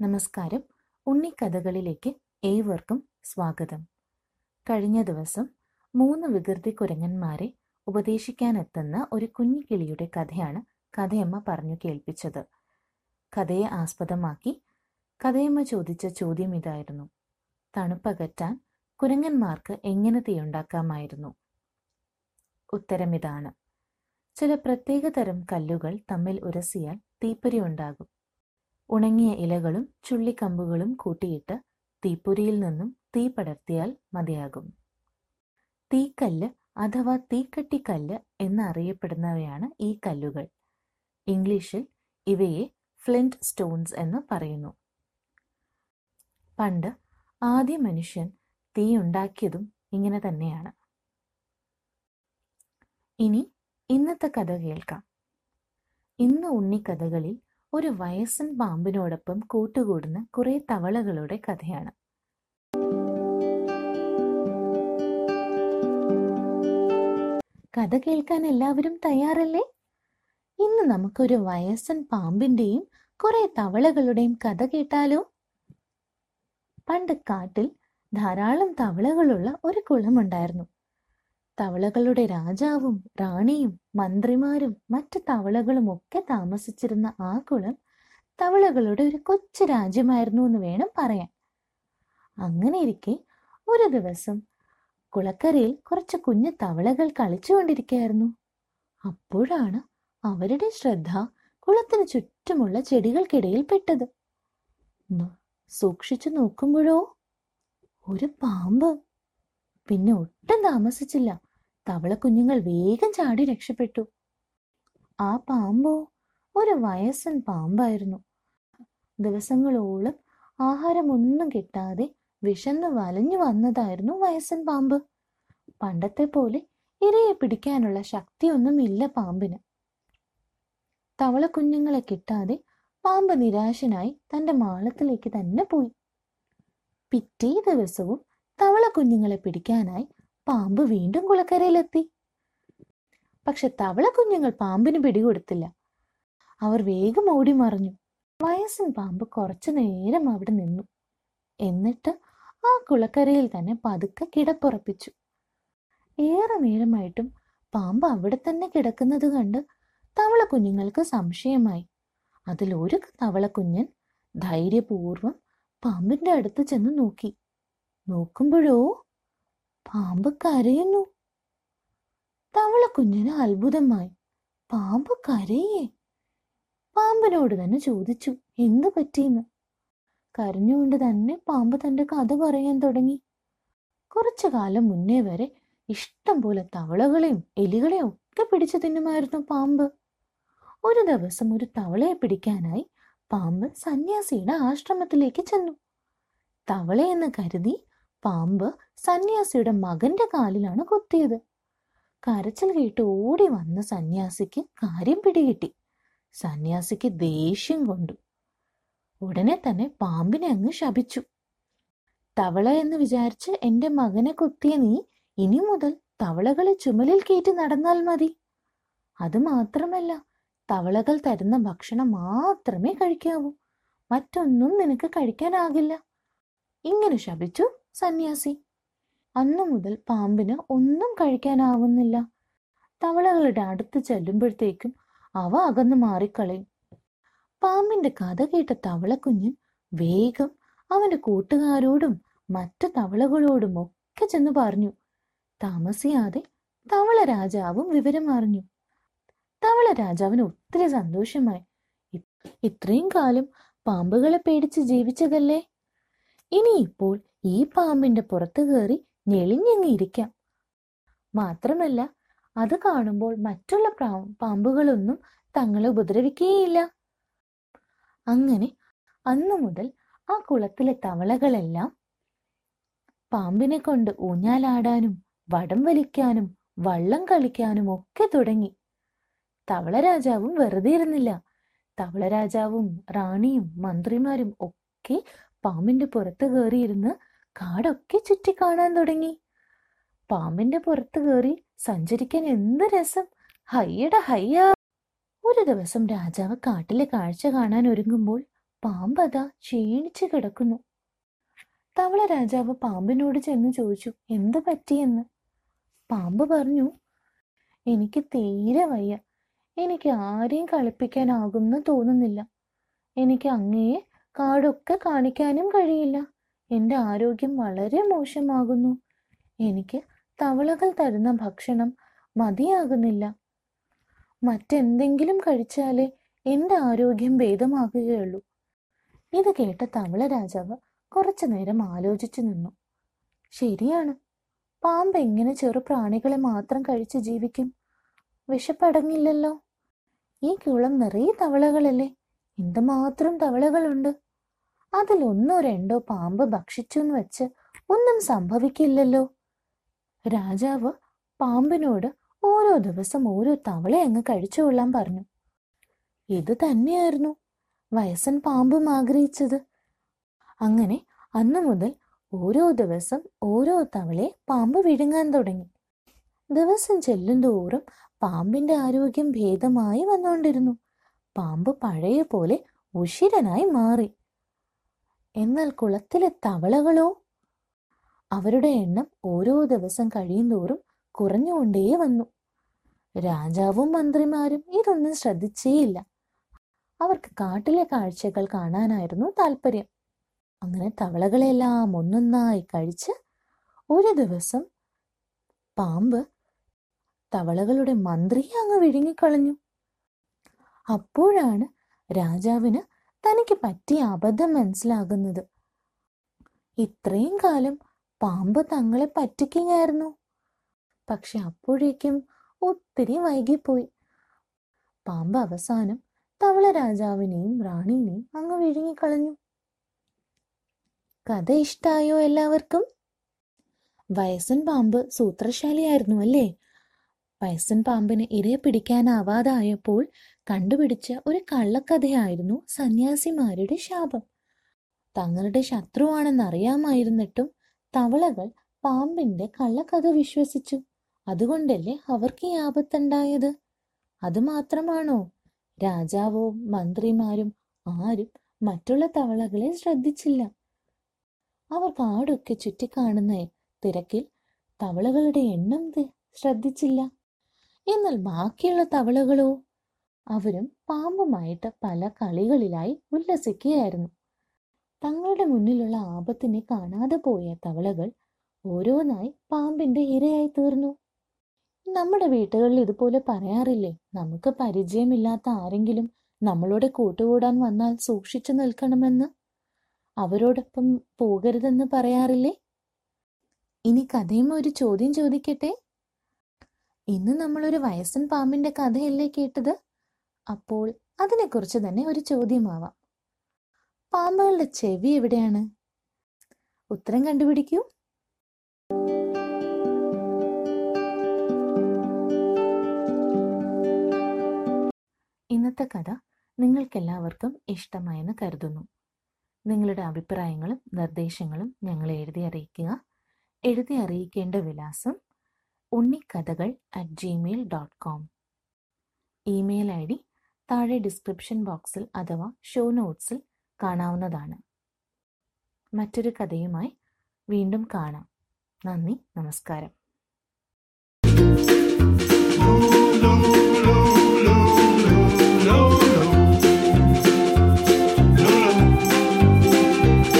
നമസ്കാരം ഉണ്ണിക്കഥകളിലേക്ക് ഏവർക്കും സ്വാഗതം കഴിഞ്ഞ ദിവസം മൂന്ന് വികൃതി കുരങ്ങന്മാരെ ഉപദേശിക്കാനെത്തുന്ന ഒരു കുഞ്ഞിക്കിളിയുടെ കഥയാണ് കഥയമ്മ പറഞ്ഞു കേൾപ്പിച്ചത് കഥയെ ആസ്പദമാക്കി കഥയമ്മ ചോദിച്ച ചോദ്യം ഇതായിരുന്നു. തണുപ്പകറ്റാൻ കുരങ്ങന്മാർക്ക് എങ്ങനെ തീയുണ്ടാക്കാമായിരുന്നു? ഉത്തരം ഇതാണ്. ചില പ്രത്യേക തരം കല്ലുകൾ തമ്മിൽ ഉരസിയാൽ തീപ്പൊരി ഉണ്ടാകും. ഉണങ്ങിയ ഇലകളും ചുള്ളിക്കമ്പുകളും കൂട്ടിയിട്ട് തീപ്പൊരിയിൽ നിന്നും തീ പടർത്തിയാൽ മതിയാകും. തീക്കല്ല് അഥവാ തീക്കട്ടിക്കല്ല് എന്നറിയപ്പെടുന്നവയാണ് ഈ കല്ലുകൾ. ഇംഗ്ലീഷിൽ ഇവയെ ഫ്ലിന്റ് സ്റ്റോൺസ് എന്ന് പറയുന്നു. പണ്ട് ആദ്യ മനുഷ്യൻ തീ ഉണ്ടാക്കിയതും ഇങ്ങനെ തന്നെയാണ്. ഇനി ഇന്നത്തെ കഥ കേൾക്കാം. ഇന്ന് ഉണ്ണിക്കഥകളിൽ ഒരു വയസ്സൻ പാമ്പിനോടൊപ്പം കൂട്ടുകൂടുന്ന കുറെ തവളകളുടെ കഥയാണ്. കഥ കേൾക്കാൻ എല്ലാവരും തയ്യാറല്ലേ? ഇന്ന് നമുക്കൊരു വയസ്സൻ പാമ്പിന്റെയും കുറെ തവളകളുടെയും കഥ കേട്ടാലോ? പണ്ട് കാട്ടിൽ ധാരാളം തവളകളുള്ള ഒരു കുളമുണ്ടായിരുന്നു. തവളകളുടെ രാജാവും റാണിയും മന്ത്രിമാരും മറ്റു തവളകളും ഒക്കെ താമസിച്ചിരുന്ന ആ കുളം തവളകളുടെ ഒരു കൊച്ചു രാജ്യമായിരുന്നു എന്ന് വേണം പറയാൻ. അങ്ങനെ ഇരിക്കെ ഒരു ദിവസം കുളക്കരയിൽ കുറച്ച് കുഞ്ഞു തവളകൾ കളിച്ചുകൊണ്ടിരിക്കുകയായിരുന്നു അപ്പോഴാണ് അവരുടെ ശ്രദ്ധ കുളത്തിന് ചുറ്റുമുള്ള ചെടികൾക്കിടയിൽ പെട്ടത്. സൂക്ഷിച്ചു നോക്കുമ്പോഴോ? ഒരു പാമ്പ്. പിന്നെ ഒട്ടും താമസിച്ചില്ല. തവള കുഞ്ഞുങ്ങൾ വേഗം ചാടി രക്ഷപ്പെട്ടു. ആ പാമ്പോ? ഒരു വയസ്സൻ പാമ്പായിരുന്നു. ദിവസങ്ങളോളം ആഹാരമൊന്നും കിട്ടാതെ വിശന്ന് വലഞ്ഞു വന്നതായിരുന്നു വയസ്സൻ പാമ്പ്. പണ്ടത്തെ പോലെ ഇരയെ പിടിക്കാനുള്ള ശക്തിയൊന്നും ഇല്ല പാമ്പിന്. തവള കുഞ്ഞുങ്ങളെ കിട്ടാതെ പാമ്പ് നിരാശനായി തന്റെ മാളത്തിലേക്ക് തന്നെ പോയി. പിറ്റേ ദിവസവും തവള കുഞ്ഞുങ്ങളെ പിടിക്കാനായി പാമ്പ് വീണ്ടും കുളക്കരയിലെത്തി. പക്ഷെ തവള കുഞ്ഞുങ്ങൾ പാമ്പിന് പിടികൊടുത്തില്ല. അവർ വേഗം ഓടി മറിഞ്ഞു. വയസ്സൻ പാമ്പ് കുറച്ചു നേരം അവിടെ നിന്നു. എന്നിട്ട് ആ കുളക്കരയിൽ തന്നെ പതുക്കെ കിടപ്പുറപ്പിച്ചു. ഏറെ നേരമായിട്ടും പാമ്പ് അവിടെ തന്നെ കിടക്കുന്നത് കണ്ട് തവള കുഞ്ഞുങ്ങൾക്ക് സംശയമായി. അതിൽ ഒരു തവള കുഞ്ഞൻ ധൈര്യപൂർവം പാമ്പിന്റെ അടുത്ത് ചെന്ന് നോക്കി. നോക്കുമ്പോഴോ പാമ്പ് കരയുന്നു. തവള കുഞ്ഞിന് അത്ഭുതമായി. പാമ്പ് കരയേ? പാമ്പിനോട് തന്നെ ചോദിച്ചു. എന്ത് പറ്റിയെന്ന്? കരഞ്ഞുകൊണ്ട് തന്നെ പാമ്പ് തന്റെ കഥ പറയാൻ തുടങ്ങി. കുറച്ചു കാലം മുന്നേ വരെ ഇഷ്ടം പോലെ തവളകളെയും എലികളെയും ഒക്കെ പിടിച്ചു തിന്നുമായിരുന്നു പാമ്പ്. ഒരു ദിവസം ഒരു തവളയെ പിടിക്കാനായി പാമ്പ് സന്യാസിയുടെ ആശ്രമത്തിലേക്ക് ചെന്നു. തവളയെന്ന് കരുതി പാമ്പ് സന്യാസിയുടെ മകന്റെ കാലിലാണ് കൊത്തിയത്. കരച്ചിൽ കേട്ട് ഓടി വന്ന സന്യാസിക്ക് കാര്യം പിടികിട്ടി. സന്യാസിക്ക് ദേഷ്യം കൊണ്ടു. ഉടനെ തന്നെ പാമ്പിനെ അങ്ങ് ശപിച്ചു. തവള എന്ന് വിചാരിച്ച് എന്റെ മകനെ കുത്തിയ നീ ഇനി മുതൽ തവളകളെ ചുമലിൽ കയറ്റി നടന്നാൽ മതി. അത് മാത്രമല്ല തവളകൾ തരുന്ന ഭക്ഷണം മാത്രമേ കഴിക്കാവൂ. മറ്റൊന്നും നിനക്ക് കഴിക്കാനാകില്ല. ഇങ്ങനെ ശപിച്ചു സന്യാസി. അന്നു മുതൽ പാമ്പിന് ഒന്നും കഴിക്കാനാവുന്നില്ല. തവളകളുടെ അടുത്ത് ചെല്ലുമ്പോഴത്തേക്കും അവ അകന്നു മാറിക്കളയും. പാമ്പിന്റെ കഥ കേട്ട തവളക്കുഞ്ഞൻ വേഗം അവന്റെ കൂട്ടുകാരോടും മറ്റു തവളകളോടും ഒക്കെ ചെന്ന് പറഞ്ഞു. താമസിയാതെ തവള രാജാവും വിവരം അറിഞ്ഞു തവള രാജാവിന് ഒത്തിരി സന്തോഷമായി. ഇത്രയും കാലം പാമ്പുകളെ പേടിച്ച് ജീവിച്ചതല്ലേ? ഇനി ഇപ്പോൾ ഈ പാമ്പിന്റെ പുറത്ത് കയറി ഞെളിഞ്ഞങ്ങിയിരിക്കാം മാത്രമല്ല അത് കാണുമ്പോൾ മറ്റുള്ള പാമ്പുകളൊന്നും തങ്ങളെ ഉപദ്രവിക്കുകയില്ല. അങ്ങനെ അന്നു മുതൽ ആ കുളത്തിലെ തവളകളെല്ലാം പാമ്പിനെ കൊണ്ട് ഊഞ്ഞാലാടാനും വടം വലിക്കാനും വള്ളം കളിക്കാനും ഒക്കെ തുടങ്ങി. തവള രാജാവും വെറുതെ ഇരുന്നില്ല. തവള രാജാവും റാണിയും മന്ത്രിമാരും ഒക്കെ പാമ്പിന്റെ പുറത്ത് കയറിയിരുന്ന് കാടൊക്കെ ചുറ്റി കാണാൻ തുടങ്ങി. പാമ്പിന്റെ പുറത്ത് കയറി സഞ്ചരിക്കാൻ എന്ത് രസം. ഹയ്യട ഹയ്യ. ഒരു ദിവസം രാജാവ് കാട്ടിലെ കാഴ്ച കാണാൻ ഒരുങ്ങുമ്പോൾ പാമ്പ് അതാ ക്ഷീണിച്ചു കിടക്കുന്നു. തവള രാജാവ് പാമ്പിനോട് ചെന്ന് ചോദിച്ചു എന്ത് പറ്റിയെന്ന്? പാമ്പ് പറഞ്ഞു എനിക്ക് തീരെ വയ്യ. എനിക്ക് ആരെയും കളിപ്പിക്കാനാകുമെന്ന് തോന്നുന്നില്ല. എനിക്ക് അങ്ങയെ കാടൊക്കെ കാണിക്കാനും കഴിയില്ല. എന്റെ ആരോഗ്യം വളരെ മോശമാകുന്നു. എനിക്ക് തവളകൾ തരുന്ന ഭക്ഷണം മതിയാകുന്നില്ല. മറ്റെന്തെങ്കിലും കഴിച്ചാലേ എന്റെ ആരോഗ്യം ഭേദമാകുകയുള്ളൂ. ഇത് കേട്ട തവള രാജാവ് കുറച്ചു നേരം ആലോചിച്ചു നിന്നു. ശരിയാണ്. പാമ്പ് എങ്ങനെ ചെറു പ്രാണികളെ മാത്രം കഴിച്ച് ജീവിക്കും? വിശപ്പടങ്ങില്ലല്ലോ. ഈ കുളം നിറയെ തവളകളല്ലേ? എന്തുമാത്രം തവളകളുണ്ട്? അതിലൊന്നോ രണ്ടോ പാമ്പ് ഭക്ഷിച്ചു എന്ന് വെച്ച് ഒന്നും സംഭവിക്കില്ലല്ലോ. രാജാവ് പാമ്പിനോട് ഓരോ ദിവസം ഓരോ തവള അങ്ങ് കഴിച്ചുകൊള്ളാൻ പറഞ്ഞു. ഇത് തന്നെയായിരുന്നു വയസ്സൻ പാമ്പും ആഗ്രഹിച്ചത്. അങ്ങനെ അന്നു മുതൽ ഓരോ ദിവസം ഓരോ തവളെ പാമ്പ് വിഴുങ്ങാൻ തുടങ്ങി. ദിവസം ചെല്ലുന്തോറും പാമ്പിന്റെ ആരോഗ്യം ഭേദമായി വന്നുകൊണ്ടിരുന്നു. പാമ്പ് പഴയ പോലെ ഉഷിരനായി മാറി. എന്നാൽ കുളത്തിലെ തവളകളോ? അവരുടെ എണ്ണം ഓരോ ദിവസം കഴിയുന്തോറും കുറഞ്ഞുകൊണ്ടേ വന്നു. രാജാവും മന്ത്രിമാരും ഇതൊന്നും ശ്രദ്ധിച്ചേയില്ല. അവർക്ക് കാട്ടിലെ കാഴ്ചകൾ കാണാനായിരുന്നു താല്പര്യം അങ്ങനെ തവളകളെല്ലാം ഒന്നൊന്നായി കഴിച്ച് ഒരു ദിവസം പാമ്പ് തവളകളുടെ മന്ത്രിയെ അങ്ങ് വിഴുങ്ങിക്കളഞ്ഞു. അപ്പോഴാണ് രാജാവിന് തനിക്ക് പറ്റിയ അബദ്ധം മനസ്സിലാകുന്നത്. ഇത്രയും കാലം പാമ്പ് തങ്ങളെ പറ്റിക്കുകയായിരുന്നു. പക്ഷെ അപ്പോഴേക്കും ഒത്തിരി വൈകിപ്പോയി. പാമ്പ് അവസാനം തവള രാജാവിനെയും റാണിനെയും അങ്ങ് വിഴുങ്ങിക്കളഞ്ഞു. കഥ ഇഷ്ടായോ എല്ലാവർക്കും? വയസ്സൻ പാമ്പ് സൂത്രശാലിയായിരുന്നു അല്ലേ? വയസ്സൻ പാമ്പിന് ഇരയെ പിടിക്കാനാവാതായപ്പോൾ കണ്ടുപിടിച്ച ഒരു കള്ളക്കഥയായിരുന്നു സന്യാസിമാരുടെ ശാപം. തങ്ങളുടെ ശത്രുവാണെന്നറിയാമായിരുന്നിട്ടും തവളകൾ പാമ്പിന്റെ കള്ളക്കഥ വിശ്വസിച്ചു. അതുകൊണ്ടല്ലേ അവർക്ക് ഈ ആപത്തുണ്ടായത്? അതുമാത്രമാണോ രാജാവോ മന്ത്രിമാരും ആരും മറ്റുള്ള തവളകളെ ശ്രദ്ധിച്ചില്ല. അവർ കാടൊക്കെ ചുറ്റിക്കാണുന്ന തിരക്കിൽ തവളകളുടെ എണ്ണം ശ്രദ്ധിച്ചില്ല. എന്നാൽ ബാക്കിയുള്ള തവളകളോ? അവരും പാമ്പുമായിട്ട് പല കളികളിലായി ഉല്ലസിക്കുകയായിരുന്നു. തങ്ങളുടെ മുന്നിലുള്ള ആപത്തിനെ കാണാതെ പോയ തവളകൾ ഓരോന്നായി പാമ്പിന്റെ ഇരയായി തീർന്നു നമ്മുടെ വീട്ടുകളിൽ ഇതുപോലെ പറയാറില്ലേ? നമുക്ക് പരിചയമില്ലാത്ത ആരെങ്കിലും നമ്മളോട് കൂട്ടുകൂടാൻ വന്നാൽ സൂക്ഷിച്ചു നിൽക്കണമെന്ന്? അവരോടൊപ്പം പോകരുതെന്ന് പറയാറില്ലേ? ഇനി കഥയും ഒരു ചോദ്യം ചോദിക്കട്ടെ? ഇന്ന് നമ്മളൊരു വയസ്സൻ പാമ്പിന്റെ കഥയല്ലേ കേട്ടത്? അപ്പോൾ അതിനെക്കുറിച്ച് തന്നെ ഒരു ചോദ്യമാവാം. പാമ്പുകളുടെ ചെവി എവിടെയാണ്? ഉത്തരം കണ്ടുപിടിക്കൂ. ഇന്നത്തെ കഥ നിങ്ങൾക്കെല്ലാവർക്കും ഇഷ്ടമായെന്ന് കരുതുന്നു. നിങ്ങളുടെ അഭിപ്രായങ്ങളും നിർദ്ദേശങ്ങളും ഞങ്ങളെ എഴുതി അറിയിക്കുക. എഴുതി അറിയിക്കേണ്ട വിലാസം Unnikkathakal at Gmail dot com email I D താഴെ ഡിസ്ക്രിപ്ഷൻ ബോക്സിൽ അഥവാ ഷോ നോട്ട്സിൽ കാണാവുന്നതാണ്. മറ്റൊരു കഥയുമായി വീണ്ടും കാണാം. നന്ദി നമസ്കാരം.